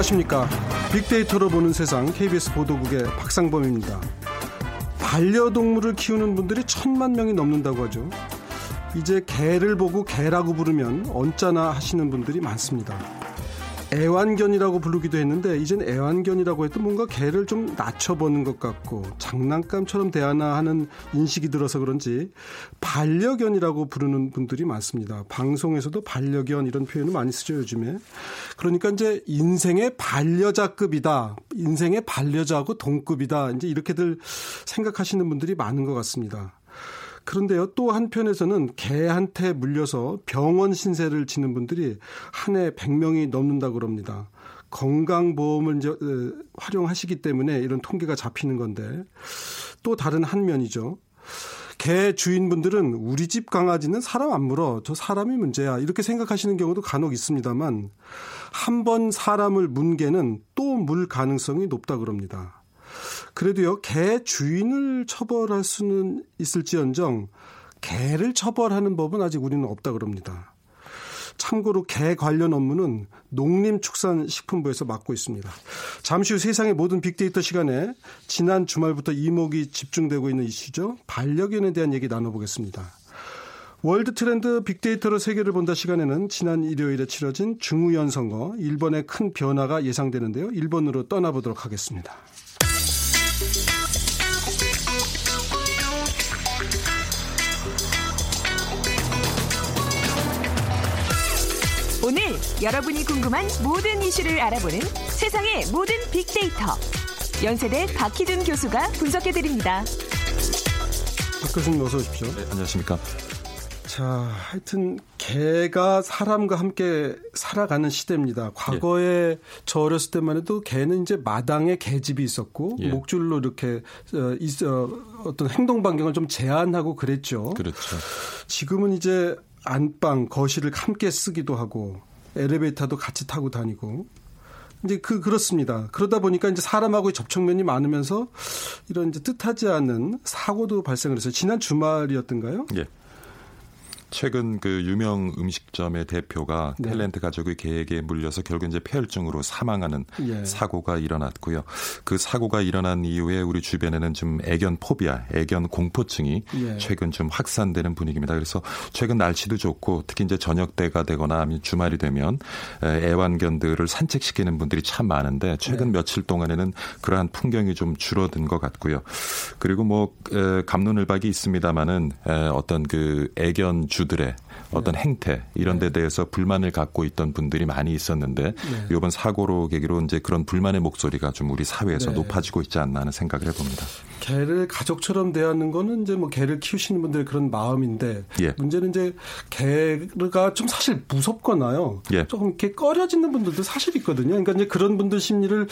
안녕하십니까. 빅데이터로 보는 세상 KBS 보도국의 박상범입니다. 반려동물을 키우는 분들이 천만 명이 넘는다고 하죠. 이제 개를 보고 개라고 부르면 언짢아 하시는 분들이 많습니다. 애완견이라고 부르기도 했는데 이젠 애완견이라고 해도 뭔가 개를 좀 낮춰보는 것 같고 장난감처럼 대하나 하는 인식이 들어서 그런지 반려견이라고 부르는 분들이 많습니다. 방송에서도 반려견 이런 표현을 많이 쓰죠 요즘에. 그러니까 이제 인생의 반려자급이다. 인생의 반려자하고 동급이다. 이제 이렇게들 생각하시는 분들이 많은 것 같습니다. 그런데요, 또 한편에서는 개한테 물려서 병원 신세를 지는 분들이 한 해 100명이 넘는다고 그럽니다. 건강보험을 이제 활용하시기 때문에 이런 통계가 잡히는 건데 또 다른 한 면이죠. 개 주인분들은 우리 집 강아지는 사람 안 물어. 저 사람이 문제야. 이렇게 생각하시는 경우도 간혹 있습니다만 한 번 사람을 문 개는 또 물 가능성이 높다 그럽니다. 그래도요, 개 주인을 처벌할 수는 있을지언정 개를 처벌하는 법은 아직 우리는 없다 그럽니다. 참고로 개 관련 업무는 농림축산식품부에서 맡고 있습니다. 잠시 후 세상의 모든 빅데이터 시간에 지난 주말부터 이목이 집중되고 있는 이슈죠. 반려견에 대한 얘기 나눠보겠습니다. 월드 트렌드 빅데이터로 세계를 본다 시간에는 지난 일요일에 치러진 중의원 선거, 일본의 큰 변화가 예상되는데요. 일본으로 떠나보도록 하겠습니다. 오늘 여러분이 궁금한 모든 이슈를 알아보는 세상의 모든 빅데이터. 연세대 박희준 교수가 분석해 드립니다. 박 교수님 어서 오십시오. 네, 안녕하십니까. 자, 하여튼 개가 사람과 함께 살아가는 시대입니다. 과거에 예. 저 어렸을 때만 해도 개는 이제 마당에 개집이 있었고 예. 목줄로 이렇게 어, 있어 어떤 행동 반경을 좀 제한하고 그랬죠. 그렇죠. 지금은 이제 안방, 거실을 함께 쓰기도 하고 엘리베이터도 같이 타고 다니고 이제 그 그렇습니다. 그러다 보니까 이제 사람하고의 접촉면이 많으면서 이런 이제 뜻하지 않은 사고도 발생을 했어요. 지난 주말이었던가요? 예. 최근 그 유명 음식점의 대표가 네. 탤런트 가족의 계획에 물려서 결국 이제 폐혈증으로 사망하는 예. 사고가 일어났고요. 그 사고가 일어난 이후에 우리 주변에는 좀 애견 포비아, 애견 공포증이 예. 최근 좀 확산되는 분위기입니다. 그래서 최근 날씨도 좋고 특히 이제 저녁 때가 되거나 주말이 되면 애완견들을 산책시키는 분들이 참 많은데 최근 네. 며칠 동안에는 그러한 풍경이 좀 줄어든 것 같고요. 그리고 뭐 감론을박이 있습니다만은 어떤 그 애견 주 주들의 어떤 네. 행태 이런 데 네. 대해서 불만을 갖고 있던 분들이 많이 있었는데 네. 이번 사고로 계기로 이제 그런 불만의 목소리가 좀 우리 사회에서 네. 높아지고 있지 않나 하는 생각을 해봅니다. 개를 가족처럼 대하는 거는 이제 뭐 개를 키우시는 분들 그런 마음인데 예. 문제는 이제 개가 좀 사실 무섭거나요. 예. 조금 이렇게 꺼려지는 분들도 사실 있거든요. 그러니까 이제 그런 분들 심리를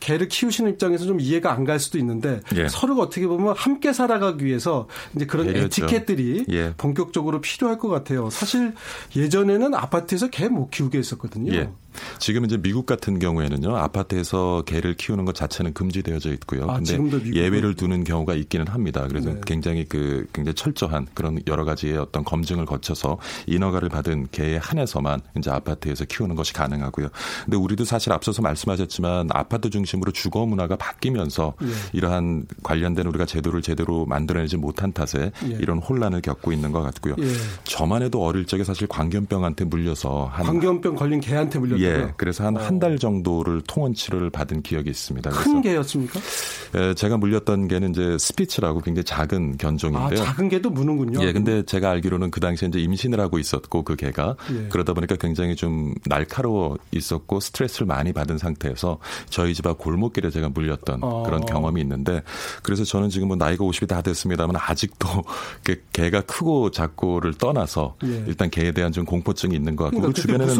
개를 키우시는 입장에서 좀 이해가 안 갈 수도 있는데 예. 서로가 어떻게 보면 함께 살아가기 위해서 이제 그런 배려죠. 에티켓들이 예. 본격적으로 필요할 것 같아요. 사실 예전에는 아파트에서 개 못 키우게 했었거든요. 예. 지금 이제 미국 같은 경우에는요 아파트에서 개를 키우는 것 자체는 금지되어져 있고요. 아, 근데 예외를 두는 경우가 있기는 합니다. 그래서 네. 굉장히 그 굉장히 철저한 그런 여러 가지의 어떤 검증을 거쳐서 인허가를 받은 개에 한해서만 이제 아파트에서 키우는 것이 가능하고요. 근데 우리도 사실 앞서서 말씀하셨지만 아파트 중심으로 주거 문화가 바뀌면서 네. 이러한 관련된 우리가 제도를 제대로 만들어내지 못한 탓에 네. 이런 혼란을 겪고 있는 것 같고요. 예. 저만 해도 어릴 적에 사실 광견병한테 물려서 한 광견병 걸린 개한테 물려 예, 그래서 한 한달 어. 정도를 통원 치료를 받은 기억이 있습니다. 큰 개였습니까? 예, 제가 물렸던 개는 이제 스피츠라고 굉장히 작은 견종인데요. 아, 작은 개도 무는군요. 예, 근데 제가 알기로는 그 당시에 이제 임신을 하고 있었고 그 개가 예. 그러다 보니까 굉장히 좀 날카로워 있었고 스트레스를 많이 받은 상태에서 저희 집 앞 골목길에 제가 물렸던 어. 그런 경험이 있는데 그래서 저는 지금 뭐 나이가 50이 다 됐습니다만 아직도 그 개가 크고 작고를 떠나서 예. 일단 개에 대한 좀 공포증이 있는 것 같고 그러니까 주변에는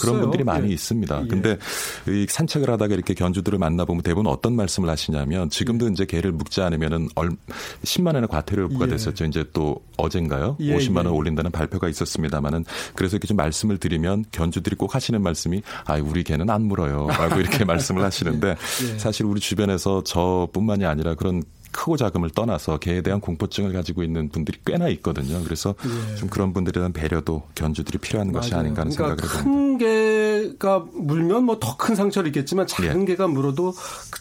그런 분들이 많이 많이 예. 있습니다. 예. 근데 이 산책을 하다가 이렇게 견주들을 만나보면 대부분 어떤 말씀을 하시냐면 지금도 예. 이제 개를 묵지 않으면은 얼 10만 원의 과태료 요구가 예. 됐었죠. 이제 또 어젠가요? 예. 50만 원 예. 올린다는 발표가 있었습니다만은 그래서 이렇게 좀 말씀을 드리면 견주들이 꼭 하시는 말씀이 아, 우리 개는 안 물어요. 라고 이렇게 말씀을 하시는데 사실 우리 주변에서 저뿐만이 아니라 그런 크고 작음을 떠나서 개에 대한 공포증을 가지고 있는 분들이 꽤나 있거든요. 그래서 예. 좀 그런 분들에 대한 배려도 견주들이 필요한 맞아요. 것이 아닌가 하는 그러니까 생각을 해봅니다. 큰 개가 물면 뭐 더 큰 상처를 입겠지만 작은 예. 개가 물어도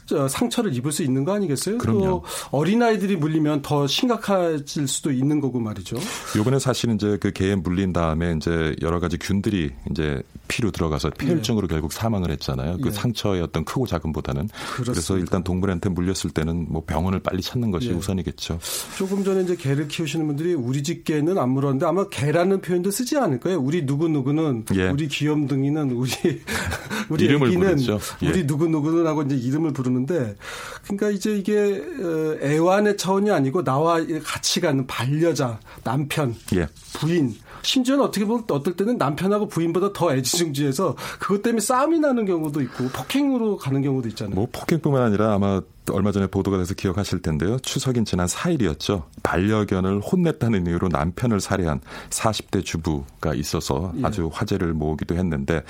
그, 상처를 입을 수 있는 거 아니겠어요? 그럼요. 어린아이들이 물리면 더 심각해질 수도 있는 거고 말이죠. 요번에 사실은 이제 그 개에 물린 다음에 이제 여러 가지 균들이 이제 피로 들어가서 폐혈증으로 예. 결국 사망을 했잖아요. 그 예. 상처의 어떤 크고 작음보다는 그렇습니다. 그래서 일단 동물한테 물렸을 때는 뭐 병원을 빨리 찾는 것이 예. 우선이겠죠. 조금 전에 이제 개를 키우시는 분들이 우리 집 개는 안 물었는데 아마 개라는 표현도 쓰지 않을 거예요. 우리 누구 누구는 예. 우리 귀염둥이는 우리 우리 이름을 부르죠. 예. 우리 누구 누구는 하고 이제 이름을 부르는데 그러니까 이제 이게 어, 애완의 차원이 아니고 나와 같이 가는 반려자, 남편, 예. 부인 심지어는 어떻게 보면 어떨 때는 남편하고 부인보다 더 애지중지해서 그것 때문에 싸움이 나는 경우도 있고 폭행으로 가는 경우도 있잖아요. 뭐 폭행뿐만 아니라 아마 얼마 전에 보도가 돼서 기억하실 텐데요. 추석인 지난 4일이었죠. 반려견을 혼냈다는 이유로 남편을 살해한 40대 주부가 있어서 예. 아주 화제를 모으기도 했는데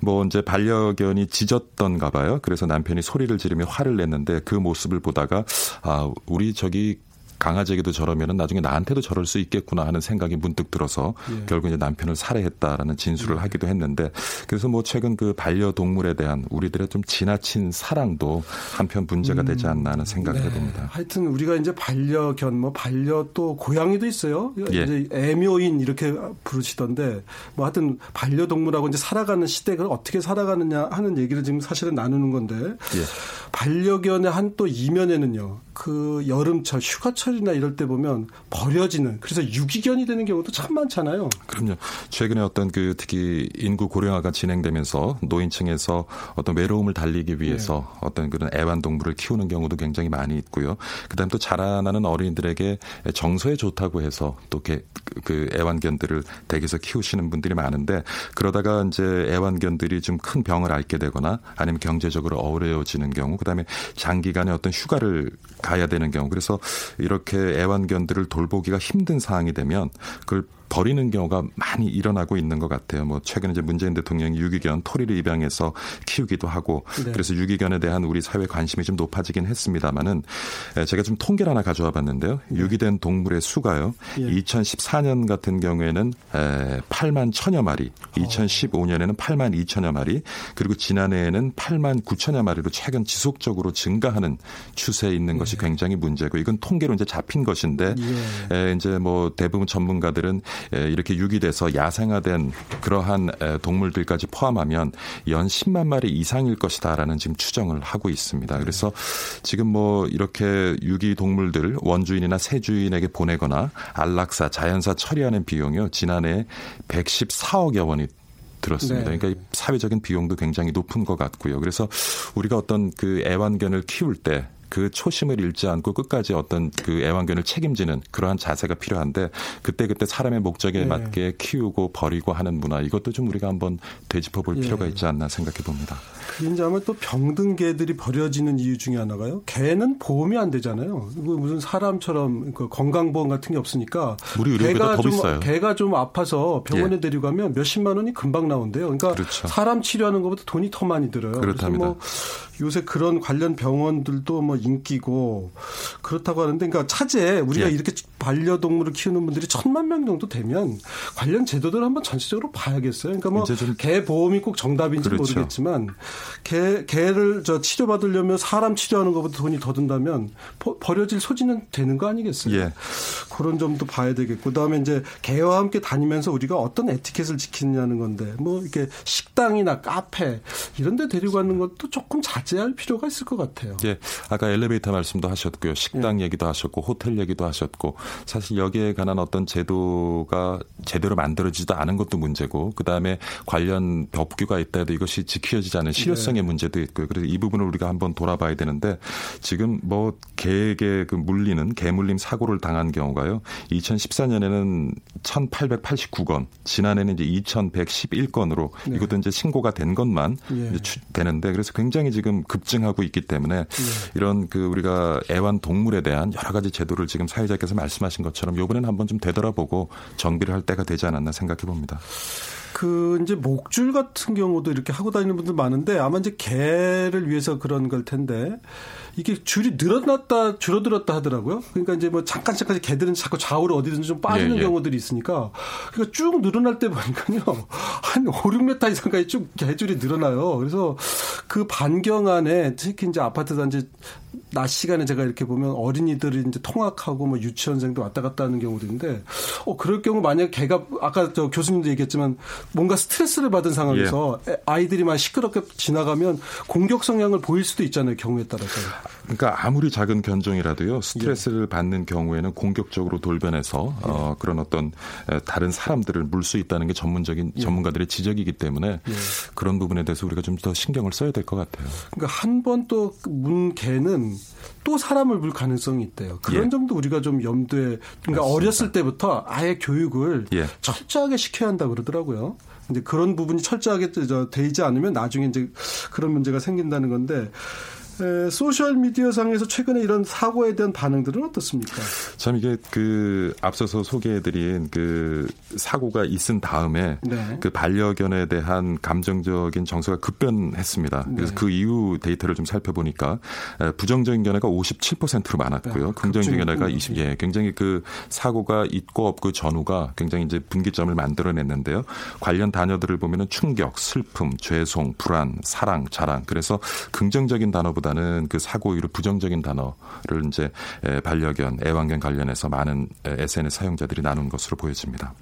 뭐 이제 반려견이 짖었던가 봐요. 그래서 남편이 소리를 지르며 화를 냈는데 그 모습을 보다가 아, 우리 저기 강아지에게도 저러면은 나중에 나한테도 저럴 수 있겠구나 하는 생각이 문득 들어서 예. 결국 이제 남편을 살해했다라는 진술을 예. 하기도 했는데 그래서 뭐 최근 그 반려동물에 대한 우리들의 좀 지나친 사랑도 한편 문제가 되지 않나 하는 생각을 네. 해봅니다. 하여튼 우리가 이제 반려견 뭐 반려 또 고양이도 있어요. 예. 이제 애묘인 이렇게 부르시던데 뭐 하여튼 반려동물하고 이제 살아가는 시대가 어떻게 살아가느냐 하는 얘기를 지금 사실은 나누는 건데 예. 반려견의 한 또 이면에는요. 그 여름철 휴가철이나 이럴 때 보면 버려지는 그래서 유기견이 되는 경우도 참 많잖아요. 그럼요. 최근에 어떤 그 특히 인구 고령화가 진행되면서 노인층에서 어떤 외로움을 달리기 위해서 네. 어떤 그런 애완동물을 키우는 경우도 굉장히 많이 있고요. 그다음 또 자라나는 어린이들에게 정서에 좋다고 해서 또 그 애완견들을 댁에서 키우시는 분들이 많은데 그러다가 이제 애완견들이 좀 큰 병을 앓게 되거나 아니면 경제적으로 어려워지는 경우 그다음에 장기간의 어떤 휴가를 가야 되는 경우. 그래서 이렇게 애완견들을 돌보기가 힘든 상황이 되면 그걸 버리는 경우가 많이 일어나고 있는 것 같아요. 뭐 최근에 이제 문재인 대통령이 유기견 토리를 입양해서 키우기도 하고 네. 그래서 유기견에 대한 우리 사회 관심이 좀 높아지긴 했습니다만은 제가 좀 통계를 하나 가져와 봤는데요. 네. 유기된 동물의 수가요. 예. 2014년 같은 경우에는 8만 천여 마리, 2015년에는 8만 2천여 마리, 그리고 지난해에는 8만 9천여 마리로 최근 지속적으로 증가하는 추세에 있는 것이 네. 굉장히 문제고 이건 통계로 이제 잡힌 것인데 예. 이제 뭐 대부분 전문가들은 이렇게 유기돼서 야생화된 그러한 동물들까지 포함하면 연 10만 마리 이상일 것이다라는 지금 추정을 하고 있습니다. 그래서 지금 뭐 이렇게 유기 동물들 원주인이나 세주인에게 보내거나 안락사, 자연사 처리하는 비용이요 지난해 114억여 원이 들었습니다. 네. 그러니까 사회적인 비용도 굉장히 높은 것 같고요. 그래서 우리가 어떤 그 애완견을 키울 때 그 초심을 잃지 않고 끝까지 어떤 그 애완견을 책임지는 그러한 자세가 필요한데 그때 그때 사람의 목적에 네. 맞게 키우고 버리고 하는 문화 이것도 좀 우리가 한번 되짚어 볼 예. 필요가 있지 않나 생각해 봅니다. 이제 아마 또 병든 개들이 버려지는 이유 중에 하나가요. 개는 보험이 안 되잖아요. 무슨 사람처럼 그 건강보험 같은 게 없으니까 우리 의료비가 더 좀, 비싸요. 개가 좀 아파서 병원에 예. 데리고 가면 몇십만 원이 금방 나온대요. 그러니까 그렇죠. 사람 치료하는 것보다 돈이 더 많이 들어요. 그렇답니다. 뭐 요새 그런 관련 병원들도 뭐 인기고 그렇다고 하는데 그러니까 차제 우리가 예. 이렇게 반려동물을 키우는 분들이 천만 명 정도 되면 관련 제도들 한번 전체적으로 봐야겠어요. 그러니까 뭐 개 보험이 꼭 정답인지 그렇죠. 모르겠지만 개 개를 저 치료 받으려면 사람 치료하는 것보다 돈이 더 든다면 버, 버려질 소지는 되는 거 아니겠어요? 예. 그런 점도 봐야 되겠고 그다음에 이제 개와 함께 다니면서 우리가 어떤 에티켓을 지키느냐는 건데 뭐 이렇게 식당이나 카페 이런 데 데리고 가는 것도 조금 자제할 필요가 있을 것 같아요. 예. 아까 엘리베이터 말씀도 하셨고요. 식당 예. 얘기도 하셨고 호텔 얘기도 하셨고 사실 여기에 관한 어떤 제도가 제대로 만들어지지도 않은 것도 문제고 그다음에 관련 법규가 있다 해도 이것이 지켜지지 않은 실효성의 네. 문제도 있고요. 그래서 이 부분을 우리가 한번 돌아봐야 되는데 지금 뭐 개에게 그 물리는 개물림 사고를 당한 경우가요. 2014년에는 1,889건, 지난해는 이제 2,111건으로 네. 이것도 이제 신고가 된 것만 예. 이제 되는데 그래서 굉장히 지금 급증하고 있기 때문에 예. 이런 그 우리가 애완 동물에 대한 여러 가지 제도를 지금 사회자께서 말씀 말씀하신 것처럼 요번에는 한번 좀 되돌아보고 정비를 할 때가 되지 않았나 생각해 봅니다. 그 이제 목줄 같은 경우도 이렇게 하고 다니는 분들 많은데 아마 이제 개를 위해서 그런 걸 텐데 이게 줄이 늘어났다 줄어들었다 하더라고요. 그러니까 이제 뭐 잠깐 잠깐 개들은 자꾸 좌우로 어디든지 좀 빠지는 예, 예. 경우들이 있으니까 그러니까 쭉 늘어날 때 보니까요 한 5, 6m 이상까지 쭉 개줄이 늘어나요. 그래서 그 반경 안에 특히 이제 아파트 단지 낮 시간에 제가 이렇게 보면 어린이들이 이제 통학하고 뭐 유치원생도 왔다 갔다 하는 경우도 있는데 어 그럴 경우 만약 개가 아까 저 교수님도 얘기했지만 뭔가 스트레스를 받은 상황에서 예. 아이들이 막 시끄럽게 지나가면 공격 성향을 보일 수도 있잖아요 경우에 따라서. 그러니까 아무리 작은 견종이라도요 스트레스를 예. 받는 경우에는 공격적으로 돌변해서 예. 어, 그런 어떤 다른 사람들을 물 수 있다는 게 전문적인 예. 전문가들의 지적이기 때문에 예. 그런 부분에 대해서 우리가 좀 더 신경을 써야 될 것 같아요. 그러니까 한 번 또 문 개는 또 사람을 물 가능성이 있대요. 그런 예. 점도 우리가 좀 염두에 그러니까 맞습니다. 어렸을 때부터 아예 교육을 예. 철저하게 시켜야 한다 그러더라고요. 이제 그런 부분이 철저하게 되지 않으면 나중에 이제 그런 문제가 생긴다는 건데 소셜 미디어 상에서 최근에 이런 사고에 대한 반응들은 어떻습니까? 참 이게 그 앞서서 소개해드린 그 사고가 있은 다음에 네. 그 반려견에 대한 감정적인 정서가 급변했습니다. 네. 그래서 그 이후 데이터를 좀 살펴보니까 부정적인 견해가 57%로 많았고요. 네. 긍정적인 견해가 20. 예, 굉장히 그 사고가 있고 없고 전후가 굉장히 이제 분기점을 만들어냈는데요. 관련 단어들을 보면은 충격, 슬픔, 죄송, 불안, 사랑, 자랑. 그래서 긍정적인 단어보다 보다는 그 사고 이후 부정적인 단어를 이제 반려견, 애완견 관련해서 많은 SNS 사용자들이 나눈 것으로 보여집니다.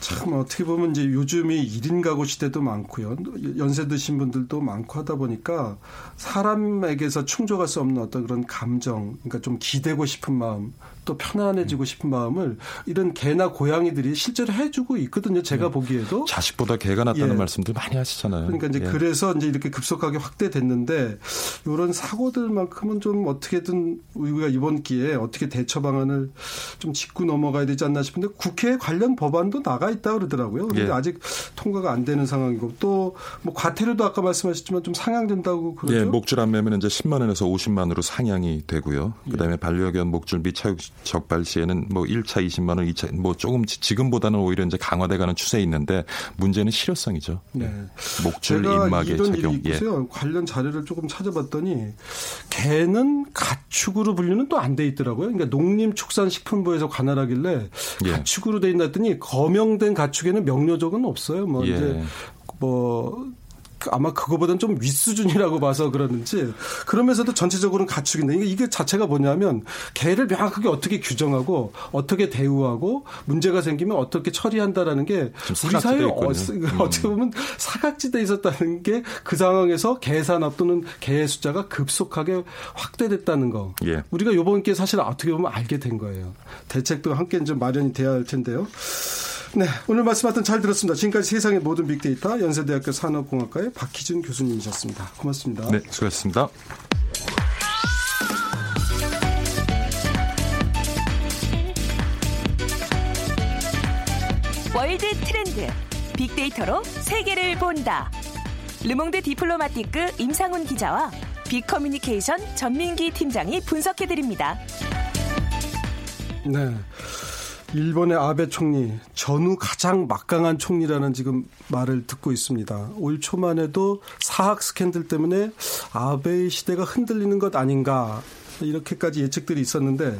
참 어떻게 보면 이제 요즘이 1인 가구 시대도 많고요. 연세 드신 분들도 많고 하다 보니까 사람에게서 충족할 수 없는 어떤 그런 감정, 그러니까 좀 기대고 싶은 마음, 또 편안해지고 싶은 마음을 이런 개나 고양이들이 실제로 해주고 있거든요. 제가 네. 보기에도 자식보다 개가 낫다는 예. 말씀들 많이 하시잖아요. 그러니까 이제 예. 그래서 이제 이렇게 급속하게 확대됐는데 이런 사고들만큼은 좀 어떻게든 우리가 이번 기회에 어떻게 대처 방안을 좀 짚고 넘어가야 되지 않나 싶은데 국회 관련 법안도 나가 있다 그러더라고요. 그런데 예. 아직 통과가 안 되는 상황이고 또 뭐 과태료도 아까 말씀하셨지만 좀 상향된다고 그러죠. 예, 목줄 안 매면 이제 10만 원에서 50만 원으로 상향이 되고요. 그다음에 예. 반려견 목줄 및 차육 적발 시에는 뭐 1차 20만 원, 2차 뭐 조금 지금보다는 오히려 이제 강화돼 가는 추세에 있는데 문제는 실효성이죠. 네. 목줄 입막의 적용. 일이 있고요. 예. 관련 자료를 조금 찾아봤더니 개는 가축으로 분류는 또 안 돼 있더라고요. 그러니까 농림축산식품부에서 관할하길래 예. 가축으로 돼 있나 했더니 거명된 가축에는 명료적은 없어요. 뭐 예. 이제 뭐 아마 그거보다는 좀 윗수준이라고 봐서 그러는지 그러면서도 전체적으로는 가축인데 이게 자체가 뭐냐면 개를 명확하게 어떻게 규정하고 어떻게 대우하고 문제가 생기면 어떻게 처리한다라는 게 우리 사회에 어, 음. 어떻게 보면 사각지대에 있었다는 게 그 상황에서 개 산업 또는 개의 숫자가 급속하게 확대됐다는 거. 예. 우리가 요번 기회에 사실 어떻게 보면 알게 된 거예요. 대책도 함께 좀 마련이 돼야 할 텐데요. 네, 오늘 말씀 하여튼 잘 들었습니다. 지금까지 세상의 모든 빅데이터 연세대학교 산업공학과의 박희준 교수님이셨습니다. 고맙습니다. 네, 수고하셨습니다. 월드 트렌드 빅데이터로 세계를 본다. 르몽드 디플로마티크 임상훈 기자와 빅커뮤니케이션 전민기 팀장이 분석해 드립니다. 네. 일본의 아베 총리 전후 가장 막강한 총리라는 지금 말을 듣고 있습니다. 올 초만 해도 사학 스캔들 때문에 아베의 시대가 흔들리는 것 아닌가 이렇게까지 예측들이 있었는데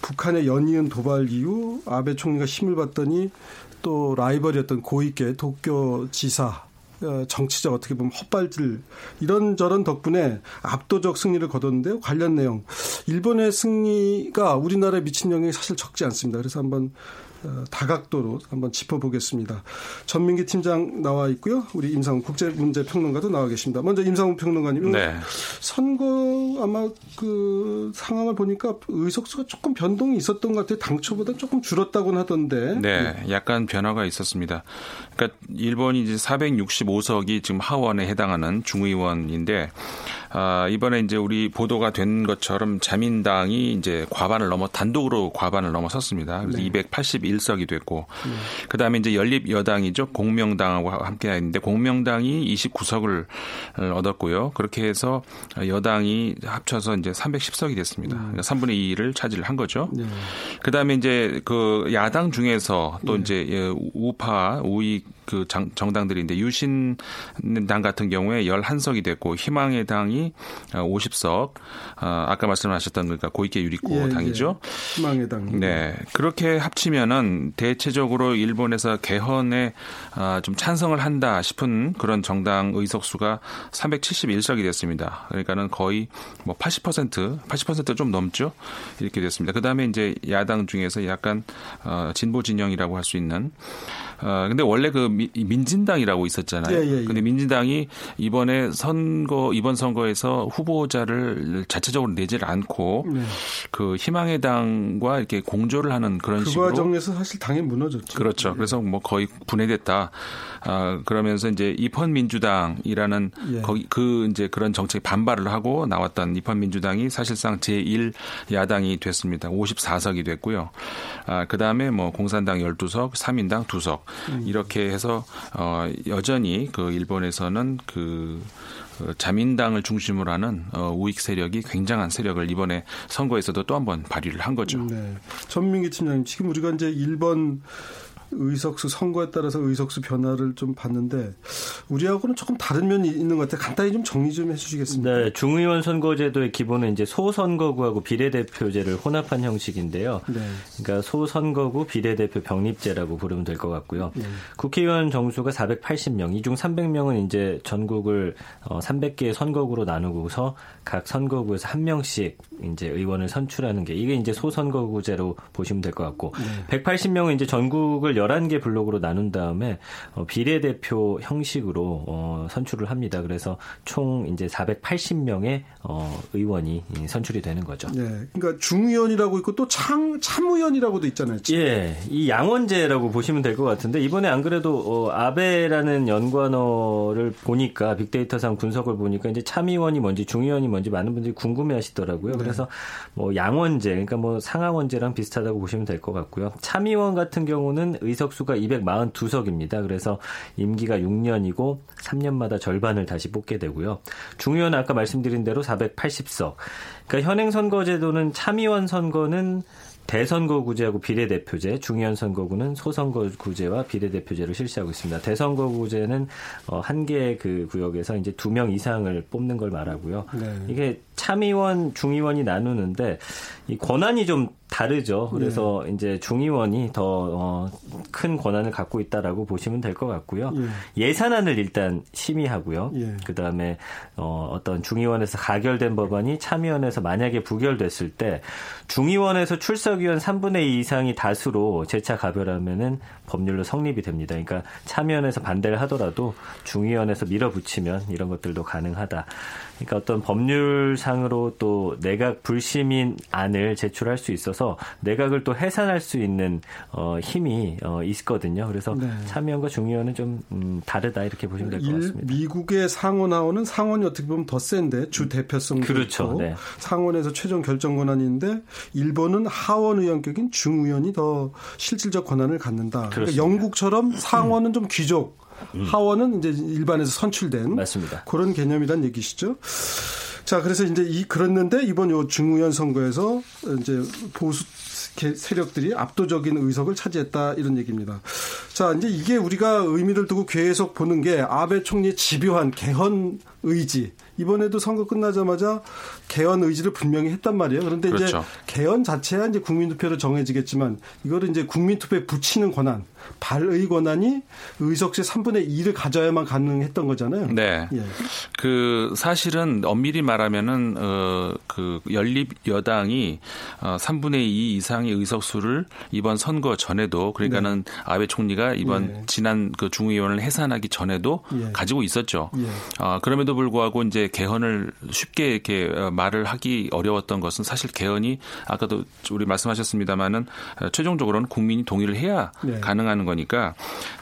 북한의 연이은 도발 이후 아베 총리가 힘을 받더니 또 라이벌이었던 고이케 도쿄 지사 어, 정치적 어떻게 보면 헛발질 이런저런 덕분에 압도적 승리를 거뒀는데요. 관련 내용 일본의 승리가 우리나라에 미친 영향이 사실 적지 않습니다. 그래서 한번 어, 다각도로 한번 짚어보겠습니다. 전민기 팀장 나와 있고요. 우리 임상훈 국제문제평론가도 나와 계십니다. 먼저 임상훈 평론가님. 네. 선거 아마 그 상황을 보니까 의석수가 조금 변동이 있었던 것 같아요. 당초보다 조금 줄었다고는 하던데. 네. 약간 변화가 있었습니다. 그러니까 일본이 이제 465석이 지금 하원에 해당하는 중의원인데 아, 이번에 이제 우리 보도가 된 것처럼 자민당이 이제 과반을 넘어 단독으로 과반을 넘어섰습니다. 그래서 네. 281석이 됐고 네. 그다음에 이제 연립 여당이죠. 공명당하고 함께 했는데 공명당이 29석을 얻었고요. 그렇게 해서 여당이 합쳐서 이제 310석이 됐습니다. 음. 그러니까 3분의 2를 차지를 한 거죠. 네. 그다음에 이제 그 야당 중에서 또 네. 이제 예, 우파 우익 그 정당들인데 유신당 같은 경우에 11석이 됐고 희망의 당이 50석, 어, 아까 말씀하셨던 그러니까 고이케 유리코 예, 당이죠. 예. 희망의 당. 네. 그렇게 합치면은 대체적으로 일본에서 개헌에 아, 좀 찬성을 한다 싶은 그런 정당 의석수가 371석이 됐습니다. 그러니까는 거의 뭐 80%, 80%좀 넘죠. 이렇게 됐습니다. 그다음에 이제 야당 중에서 약간 어, 진보 진영이라고 할 수 있는 어, 근데 원래 그 미, 민진당이라고 있었잖아요. 예, 예, 예. 근데 민진당이 이번에 선거, 이번 선거에서 후보자를 자체적으로 내질 않고 네. 그 희망의 당과 이렇게 공조를 하는 그런 그 식으로. 그 과정에서 사실 당이 무너졌죠. 그렇죠. 예. 그래서 뭐 거의 분해됐다. 아, 그러면서 이제 입헌민주당이라는 예. 거기 그 이제 그런 정책에 반발을 하고 나왔던 입헌민주당이 사실상 제1 야당이 됐습니다. 54석이 됐고요. 아, 그다음에 뭐 공산당 12석, 3인당 2석. 음. 이렇게 해서 어 여전히 그 일본에서는 그 어, 자민당을 중심으로 하는 어, 우익 세력이 굉장한 세력을 이번에 선거에서도 또 한 번 발휘를 한 거죠. 네. 전민기 팀장님, 지금 우리가 이제 1번 의석수 선거에 따라서 의석수 변화를 좀 봤는데 우리하고는 조금 다른 면이 있는 것 같아요. 간단히 좀 정리 좀 해주시겠습니까? 네, 중의원 선거제도의 기본은 이제 소선거구하고 비례대표제를 혼합한 형식인데요. 네. 그러니까 소선거구 비례대표 병립제라고 부르면 될 것 같고요. 네. 국회의원 정수가 480명, 이 중 300명은 이제 전국을 300개의 어, 선거구로 나누고서 각 선거구에서 한 명씩 이제 의원을 선출하는 게 이게 이제 소선거구제로 보시면 될 것 같고 네. 180명은 이제 전국을 11개 블록으로 나눈 다음에 어, 비례대표 형식으로 어, 선출을 합니다. 그래서 총 이제 480명의 어, 의원이 선출이 되는 거죠. 네. 그러니까 중의원이라고 있고 또 참, 참의원이라고도 있잖아요. 지금. 예. 이 양원제라고 보시면 될 것 같은데 이번에 안 그래도 어, 아베라는 연관어를 보니까 빅데이터상 분석을 보니까 이제 참의원이 뭔지 중의원이 뭔지 많은 분들이 궁금해 하시더라고요. 네. 그래서 뭐 양원제, 그러니까 뭐 상하원제랑 비슷하다고 보시면 될 것 같고요. 참의원 같은 경우는 의석수가 242석입니다. 그래서 임기가 6년이고 3년마다 절반을 다시 뽑게 되고요. 중의원 아까 말씀드린 대로 480석. 그러니까 현행 선거제도는 참의원 선거는 대선거구제하고 비례대표제, 중의원 선거구는 소선거구제와 비례대표제를 실시하고 있습니다. 대선거구제는 어, 한 개의 그 구역에서 이제 두 명 이상을 뽑는 걸 말하고요. 네. 이게 참의원, 중의원이 나누는데 이 권한이 좀 다르죠. 그래서 예. 이제 중의원이 더큰 어, 권한을 갖고 있다라고 보시면 될 것 같고요. 예. 산안을 일단 심의하고요. 예. 그 다음에 어, 어떤 중의원에서 가결된 법안이 참의원에서 만약에 부결됐을 때 중의원에서 출석위원 3분의 2 이상이 다수로 재차 가결하면은 법률로 성립이 됩니다. 그러니까 참의원에서 반대를 하더라도 중의원에서 밀어붙이면 이런 것들도 가능하다. 그러니까 어떤 법률상으로 또 내각 불시민 안을 제출할 수 있어서 내각을 또 해산할 수 있는 어, 힘이 어, 있거든요. 그래서 네. 참여원과 중의원은 좀 음, 다르다 이렇게 보시면 될 것 같습니다. 미국의 상원하고는 상원이 어떻게 보면 더 센데 주 대표성도 그렇죠. 있고 네. 상원에서 최종 결정 권한인데 일본은 하원 의원격인 중의원이 더 실질적 권한을 갖는다. 그러니까 영국처럼 상원은 좀 귀족 음. 하원은 이제 일반에서 선출된 맞습니다. 그런 개념이란 얘기시죠. 자, 그래서 이제 이 그랬는데 이번 요 중의원 선거에서 이제 보수 세력들이 압도적인 의석을 차지했다 이런 얘기입니다. 자, 이제 이게 우리가 의미를 두고 계속 보는 게 아베 총리의 집요한 개헌 의지. 이번에도 선거 끝나자마자 개헌 의지를 분명히 했단 말이에요. 그런데 그렇죠. 이제 개헌 자체야 이제 국민투표로 정해지겠지만 이거를 이제 국민투표에 붙이는 권한, 발의 권한이 의석수의 3분의 2를 가져야만 가능했던 거잖아요. 네. 예. 그 사실은 엄밀히 말하면은 어그 연립 여당이 어 3분의 2 이상의 의석수를 이번 선거 전에도 그러니까는 네. 아베 총리가 이번 예. 지난 그 중의원을 해산하기 전에도 예. 가지고 있었죠. 예. 아 그럼에도 불구하고 이제 개헌을 쉽게 이렇게 어, 말을 하기 어려웠던 것은 사실 개헌이 아까도 우리 말씀하셨습니다마는 어, 최종적으로는 국민이 동의를 해야 네. 가능한 거니까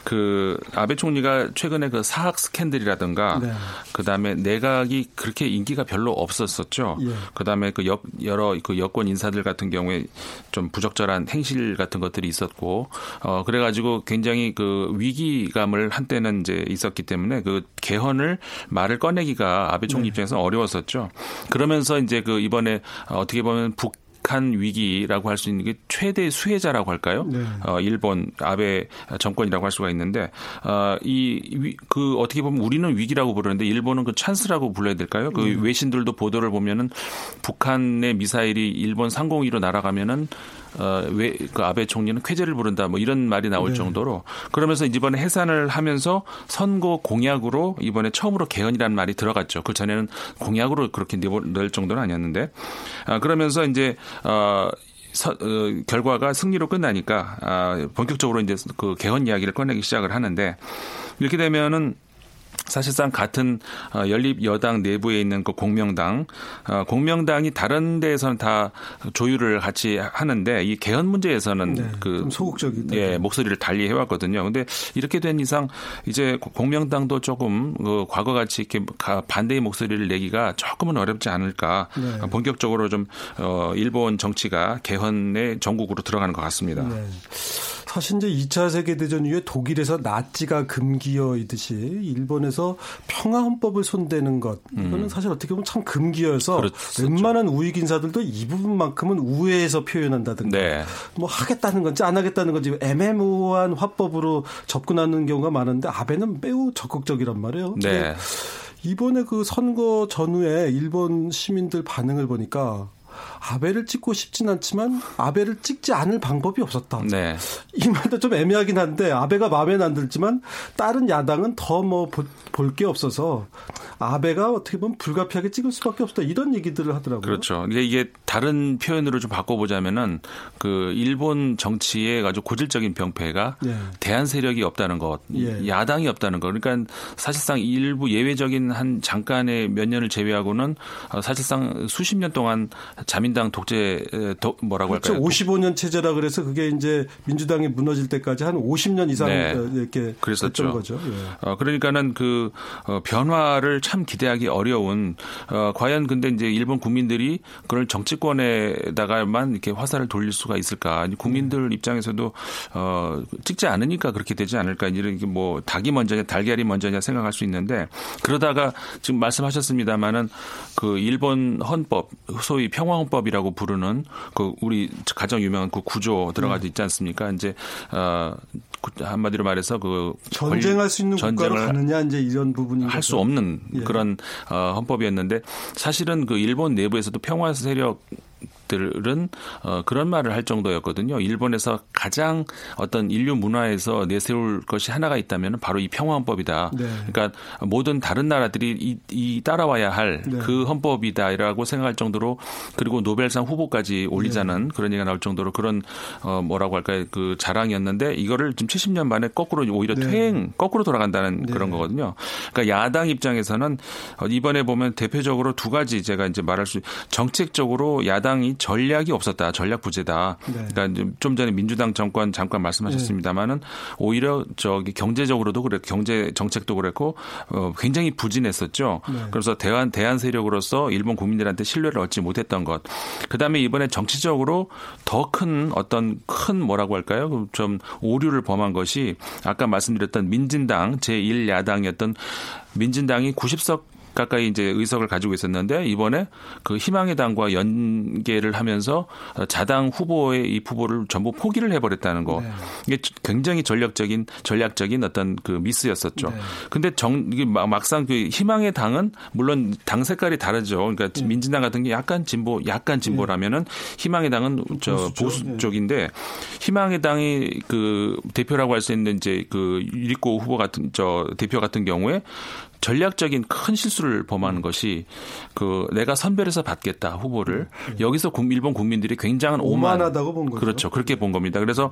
그 아베 총리가 최근에 그 사학 스캔들이라든가 네. 그다음에 내각이 그렇게 인기가 별로 없었었죠. 예. 그다음에 그 여, 여러 그 여권 인사들 같은 경우에 좀 부적절한 행실 같은 것들이 있었고 어 그래 가지고 굉장히 그 위기감을 한때는 이제 있었기 때문에 그 개헌을 말을 꺼내기가 아베 총리 네. 입장에서 어려웠었죠. 그러면서 이제 그 이번에 어떻게 보면 북 북한 위기라고 할 수 있는 게 최대 수혜자라고 할까요? 네. 어, 일본 아베 정권이라고 할 수가 있는데 어, 이그 어떻게 보면 우리는 위기라고 부르는데 일본은 그 찬스라고 불러야 될까요? 그 네. 외신들도 보도를 보면은 북한의 미사일이 일본 상공위로 날아가면은 어, 왜, 그 아베 총리는 쾌재를 부른다 뭐 이런 말이 나올 네. 정도로 그러면서 이번에 해산을 하면서 선거 공약으로 이번에 처음으로 개헌이라는 말이 들어갔죠. 그 전에는 공약으로 그렇게 넣을 정도는 아니었는데 아, 그러면서 이제 어, 서, 어, 결과가 승리로 끝나니까 아, 본격적으로 이제 그 개헌 이야기를 꺼내기 시작을 하는데 이렇게 되면은 사실상 같은 어, 연립 여당 내부에 있는 그 공명당, 어, 공명당이 다른 데에서는 다 조율을 같이 하는데 이 개헌 문제에서는 네, 그 소극적이 예 목소리를 달리 해왔거든요. 근데 이렇게 된 이상 이제 공명당도 조금 그 과거 같이 이렇게 반대의 목소리를 내기가 조금은 어렵지 않을까. 네. 본격적으로 좀 어, 일본 정치가 개헌의 전국으로 들어가는 것 같습니다. 네. 사실 이제 2차 세계대전 이후에 독일에서 나치가 금기어이듯이 일본에서 평화헌법을 손대는 것 이거는 음. 사실 어떻게 보면 참 금기어여서 그렇죠. 웬만한 우익 인사들도 이 부분만큼은 우회해서 표현한다든가 네. 뭐 하겠다는 건지 안 하겠다는 건지 애매모호한 화법으로 접근하는 경우가 많은데 아베는 매우 적극적이란 말이에요. 네. 이번에 그 선거 전후에 일본 시민들 반응을 보니까 아베를 찍고 싶진 않지만 아베를 찍지 않을 방법이 없었다. 네. 이 말도 좀 애매하긴 한데 아베가 마음에 안 들지만 다른 야당은 더 뭐 볼 게 없어서 아베가 어떻게 보면 불가피하게 찍을 수밖에 없다 이런 얘기들을 하더라고요. 그렇죠. 이게, 이게 다른 표현으로 좀 바꿔보자면은 그 일본 정치의 아주 고질적인 병폐가 예. 대한 세력이 없다는 것, 예. 야당이 없다는 것. 그러니까 사실상 일부 예외적인 한 잠깐의 몇 년을 제외하고는 사실상 수십 년 동안 자민당 독재 뭐라고 그렇죠. 할까요? 55년 체제라 그래서 그게 이제 민주당이 무너질 때까지 한 50년 이상 네. 이렇게 그랬었죠. 거죠. 예. 어, 그러니까는 그 어, 변화를 참 기대하기 어려운 어, 과연 근데 이제 일본 국민들이 그걸 정치권에다가만 이렇게 화살을 돌릴 수가 있을까? 국민들 네. 입장에서도 어, 찍지 않으니까 그렇게 되지 않을까? 이런 뭐 닭이 먼저냐 달걀이 먼저냐 생각할 수 있는데 그러다가 지금 말씀하셨습니다마는 그 일본 헌법 소위 평화 형법 이라고 부르는 그 우리 가장 유명한 그 구조 들어가 네. 있지 않습니까? 이제 어 한마디로 말해서 그 전쟁할 수 있는 국가로 가느냐 이제 이런 부분이 할 수 없는 예. 그런 어 헌법이었는데 사실은 그 일본 내부에서도 평화 세력 들은 어, 그런 말을 할 정도였거든요. 일본에서 가장 어떤 인류 문화에서 내세울 것이 하나가 있다면 바로 이 평화헌법이다. 네. 그러니까 모든 다른 나라들이 이, 이 따라와야 할그 네. 그 헌법이다라고 생각할 정도로 그리고 노벨상 후보까지 올리자는 네. 그런 얘기가 나올 정도로 그런 어, 뭐라고 할까요 그 자랑이었는데 이거를 지금 70년 만에 거꾸로 오히려 네. 퇴행 거꾸로 돌아간다는 네. 그런 거거든요. 그러니까 야당 입장에서는 이번에 보면 대표적으로 두 가지 제가 이제 말할 수 정책적으로 야당이 전략이 없었다. 전략 부재다. 네. 그러니까 좀 전에 민주당 정권 잠깐 말씀하셨습니다마는 네. 오히려 저기 경제적으로도 그래 경제 정책도 그랬고 어, 굉장히 부진했었죠. 네. 그래서 대한 대한 세력으로서 일본 국민들한테 신뢰를 얻지 못했던 것. 그다음에 이번에 정치적으로 더 큰 어떤 큰 뭐라고 할까요? 그좀 오류를 범한 것이 아까 말씀드렸던 민진당 제1야당이었던 민진당이 90석 가까이 이제 의석을 가지고 있었는데 이번에 그 희망의 당과 연계를 하면서 자당 후보의 이 후보를 전부 포기를 해버렸다는 거 네. 이게 굉장히 전략적인 전략적인 어떤 그 미스였었죠. 네. 근데 정 이게 막상 그 희망의 당은 물론 당 색깔이 다르죠. 그러니까 네. 민진당 같은 게 약간 진보 약간 진보라면은 네. 희망의 당은 저 보수, 보수 네. 쪽인데 희망의 당이 그 대표라고 할 수 있는 이제 그 유리코 후보 같은 저 대표 같은 경우에 전략적인 큰 실수를 범하는 것이 그 내가 선별해서 받겠다 후보를 음, 음. 여기서 일본 국민들이 굉장한 오만 오만하다고 본 거죠. 그렇죠. 그렇게 본 겁니다. 그래서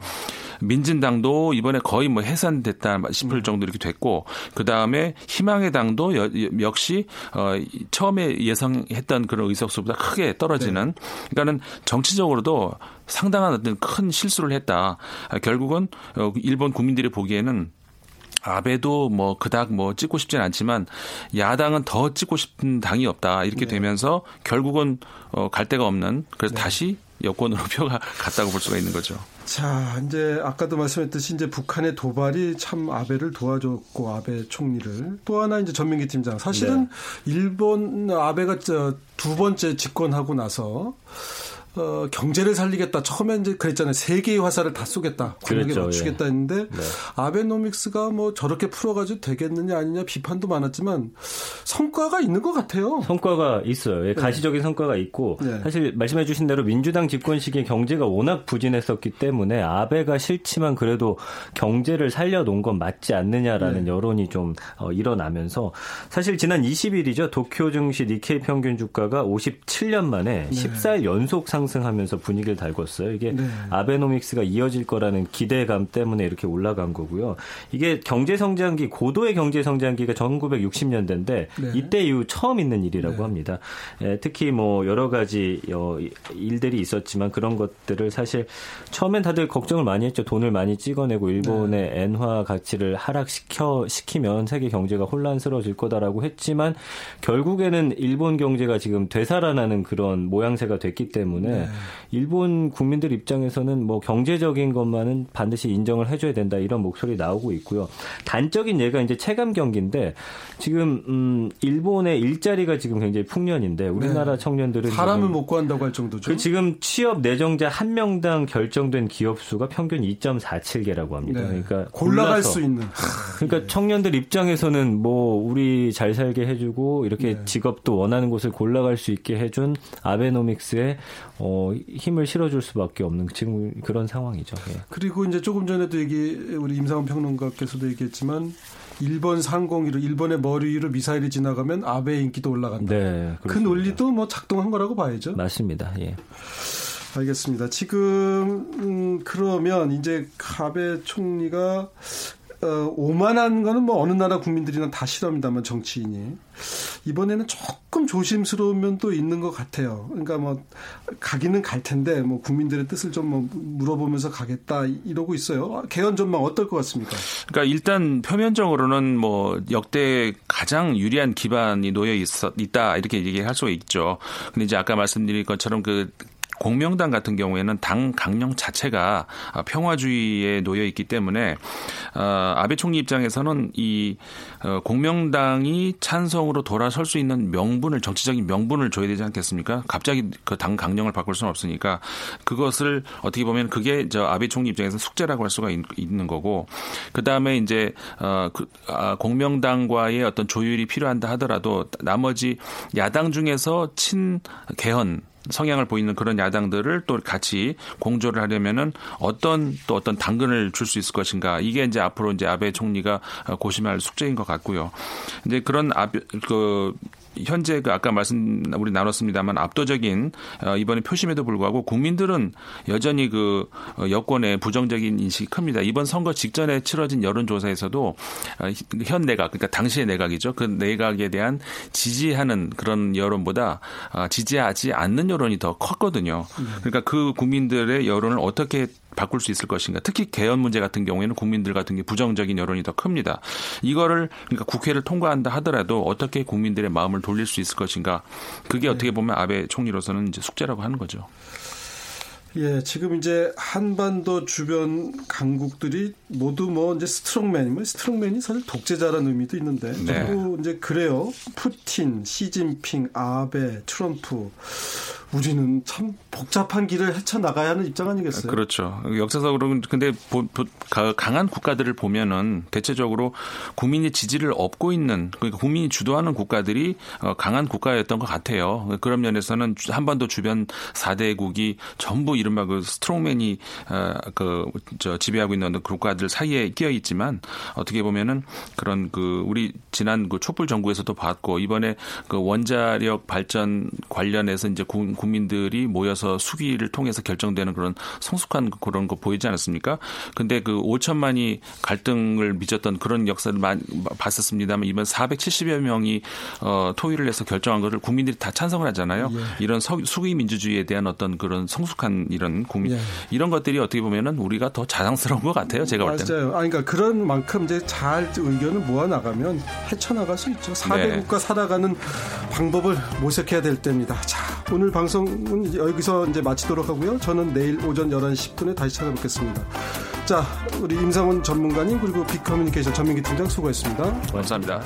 민진당도 이번에 거의 뭐 해산됐다 싶을 음. 정도 이렇게 됐고 그 다음에 희망의 당도 역시 어 처음에 예상했던 그런 의석수보다 크게 떨어지는 네. 그러니까는 정치적으로도 상당한 어떤 큰 실수를 했다. 결국은 어, 일본 국민들이 보기에는 아베도 뭐 그닥 뭐 찍고 싶진 않지만 야당은 더 찍고 싶은 당이 없다 이렇게 네. 되면서 결국은 어, 갈 데가 없는 그래서 네. 다시 여권으로 표가 갔다고 볼 수가 있는 거죠. 자, 이제 아까도 말씀했듯이 이제 북한의 도발이 참 아베를 도와줬고 아베 총리를 또 하나 이제 전민기 팀장 사실은 네. 일본 아베가 두 번째 집권하고 나서 어, 경제를 살리겠다. 처음에 이제 그랬잖아요. 세 개의 화살을 다 쏘겠다. 권력에 그렇죠. 맞추겠다 예. 했는데 네. 아베노믹스가 뭐 저렇게 풀어가지고 되겠느냐 아니냐 비판도 많았지만 성과가 있는 것 같아요. 성과가 있어요. 예, 네. 가시적인 네. 성과가 있고 네. 사실 말씀해 주신 대로 민주당 집권 시기에 경제가 워낙 부진했었기 때문에 아베가 싫지만 그래도 경제를 살려놓은 건 맞지 않느냐라는 네. 여론이 좀 어, 일어나면서 사실 지난 20일이죠. 도쿄 증시 니케이 평균 주가가 57년 만에 14일 연속 상 상승하면서 분위기를 달궜어요. 이게 네. 아베노믹스가 이어질 거라는 기대감 때문에 이렇게 올라간 거고요. 이게 경제 성장기 고도의 경제 성장기가 1960년대인데 네. 이때 이후 처음 있는 일이라고 네. 합니다. 예, 특히 뭐 여러 가지 어, 일들이 있었지만 그런 것들을 사실 처음엔 다들 걱정을 많이 했죠. 돈을 많이 찍어내고 일본의 네. 엔화 가치를 하락시켜 시키면 세계 경제가 혼란스러워질 거다라고 했지만 결국에는 일본 경제가 지금 되살아나는 그런 모양새가 됐기 때문에 네. 일본 국민들 입장에서는 뭐 경제적인 것만은 반드시 인정을 해줘야 된다 이런 목소리 나오고 있고요. 단적인 예가 이제 체감 경기인데 지금 음 일본의 일자리가 지금 굉장히 풍년인데 우리나라 네. 청년들은 사람을 못 구한다고 할 정도죠. 그 지금 취업 내정자 한 명당 결정된 기업 수가 평균 2.47개라고 합니다. 네. 그러니까 골라갈 수 있는. 그러니까 네. 청년들 입장에서는 뭐 우리 잘 살게 해주고 이렇게 네. 직업도 원하는 곳을 골라갈 수 있게 해준 아베노믹스의 어, 힘을 실어줄 수밖에 없는 지금 그런 상황이죠. 예. 그리고 이제 조금 전에도 얘기 우리 임상원 평론가께서도 얘기했지만 일본 상공위로 일본의 머리 위로 미사일이 지나가면 아베의 인기도 올라간다. 네, 그 논리도 뭐 작동한 거라고 봐야죠. 맞습니다. 예. 알겠습니다. 지금 음, 그러면 이제 아베 총리가 어, 오만한 거는 뭐 어느 나라 국민들이나 다 싫어합니다만 정치인이 이번에는 조금 조심스러운 면도 있는 것 같아요. 그러니까 뭐 가기는 갈 텐데 뭐 국민들의 뜻을 좀 뭐 물어보면서 가겠다 이러고 있어요. 개헌 전망 어떨 것 같습니까? 그러니까 일단 표면적으로는 뭐 역대 가장 유리한 기반이 놓여 있어 있다 이렇게 얘기할 수 있죠. 근데 이제 아까 말씀드린 것처럼 그 공명당 같은 경우에는 당 강령 자체가 평화주의에 놓여 있기 때문에 어, 아베 총리 입장에서는 이 어, 공명당이 찬성으로 돌아설 수 있는 명분을 정치적인 명분을 줘야 되지 않겠습니까? 갑자기 그 당 강령을 바꿀 수는 없으니까 그것을 어떻게 보면 그게 저 아베 총리 입장에서 숙제라고 할 수가 있, 는 거고 그 다음에 이제 어, 그, 아, 공명당과의 어떤 조율이 필요한다 하더라도 나머지 야당 중에서 친 개헌 성향을 보이는 그런 야당들을 또 같이 공조를 하려면은 어떤 또 어떤 당근을 줄 수 있을 것인가 이게 이제 앞으로 이제 아베 총리가 고심할 숙제인 것 같고요. 이제 그런 아베 그 현재 그 아까 말씀 우리 나눴습니다만 압도적인 어, 이번에 표심에도 불구하고 국민들은 여전히 그 어, 여권의 부정적인 인식이 큽니다. 이번 선거 직전에 치러진 여론조사에서도 어, 현 내각 그러니까 당시의 내각이죠. 그 내각에 대한 지지하는 그런 여론보다 지지하지 않는 여론이 더 컸거든요. 그러니까 그 국민들의 여론을 어떻게 바꿀 수 있을 것인가. 특히 개헌 문제 같은 경우에는 국민들 같은 게 부정적인 여론이 더 큽니다. 이거를 그러니까 국회를 통과한다 하더라도 어떻게 국민들의 마음을 돌릴 수 있을 것인가. 그게 네. 어떻게 보면 아베 총리로서는 이제 숙제라고 하는 거죠. 예, 지금 이제 한반도 주변 강국들이 모두 뭐 이제 strongman, 뭐 strongman이 사실 독재자라는 의미도 있는데 네. 또 이제 그래요. 푸틴, 시진핑, 아베, 트럼프 우리는 참 복잡한 길을 헤쳐나가야 하는 입장 아니겠어요? 그렇죠. 역사적으로 근데 강한 국가들을 보면은 대체적으로 국민의 지지를 얻고 있는 그러니까 국민이 주도하는 국가들이 어, 강한 국가였던 것 같아요. 그런 면에서는 한반도 주변 4대국이 전부 이른바 그 스트롱맨이 어, 그저 지배하고 있는 국가들 사이에 끼어 있지만 어떻게 보면은 그런 그 우리 지난 그 촛불 정부에서도 봤고 이번에 그 원자력 발전 관련해서 이제 국 민들이 모여서 수기를 통해서 결정되는 그런 성숙한 그런 거 보이지 않았습니까? 근데 그 5천만이 갈등을 빚었던 그런 역사를 많이 봤었습니다만 이번 470여 명이 어, 토의를 해서 결정한 것을 국민들이 다 찬성을 하잖아요. 예. 이런 수기 민주주의에 대한 어떤 그런 성숙한 이런 국민 예. 이런 것들이 어떻게 보면은 우리가 더 자랑스러운 것 같아요. 제가 볼 때는. 맞아요. 아 그러니까 그런 만큼 이제 잘 의견을 모아 나가면 헤쳐나갈 수 있죠. 4대국가 네. 살아가는 방법을 모색해야 될 때입니다. 자, 오늘 방 방송은 여기서 이제 마치도록 하고요. 저는 내일 오전 11시 10분에 다시 찾아뵙겠습니다. 자, 우리 임상훈 전문가님 그리고 빅커뮤니케이션 전민기 팀장 수고했습니다. 감사합니다.